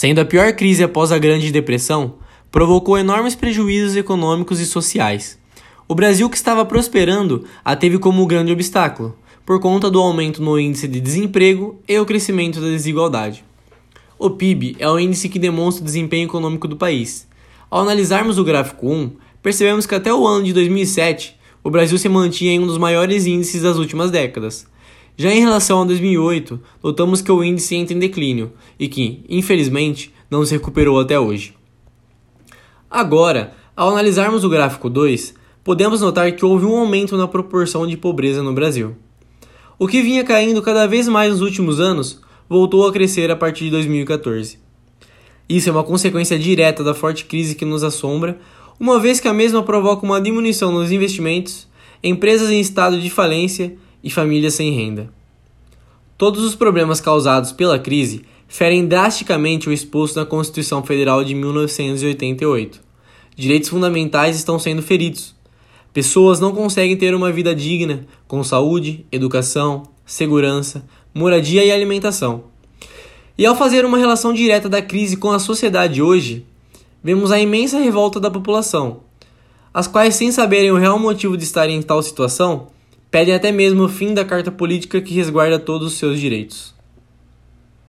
Sendo a pior crise após a Grande Depressão, provocou enormes prejuízos econômicos e sociais. O Brasil, que estava prosperando, a teve como grande obstáculo, por conta do aumento no índice de desemprego e o crescimento da desigualdade. O PIB é o índice que demonstra o desempenho econômico do país. Ao analisarmos o gráfico 1, percebemos que até o ano de 2007, o Brasil se mantinha em um dos maiores índices das últimas décadas. Já em relação a 2008, notamos que o índice entra em declínio e que, infelizmente, não se recuperou até hoje. Agora, ao analisarmos o gráfico 2, podemos notar que houve um aumento na proporção de pobreza no Brasil. O que vinha caindo cada vez mais nos últimos anos voltou a crescer a partir de 2014. Isso é uma consequência direta da forte crise que nos assombra, uma vez que a mesma provoca uma diminuição nos investimentos, empresas em estado de falência e famílias sem renda. Todos os problemas causados pela crise ferem drasticamente o exposto na Constituição Federal de 1988. Direitos fundamentais estão sendo feridos Pessoas não conseguem ter uma vida digna com saúde, educação, segurança, moradia e alimentação. E ao fazer uma relação direta da crise com a sociedade hoje, vemos a imensa revolta da população, as quais, sem saberem o real motivo de estarem em tal situação, pedem até mesmo o fim da carta política que resguarda todos os seus direitos.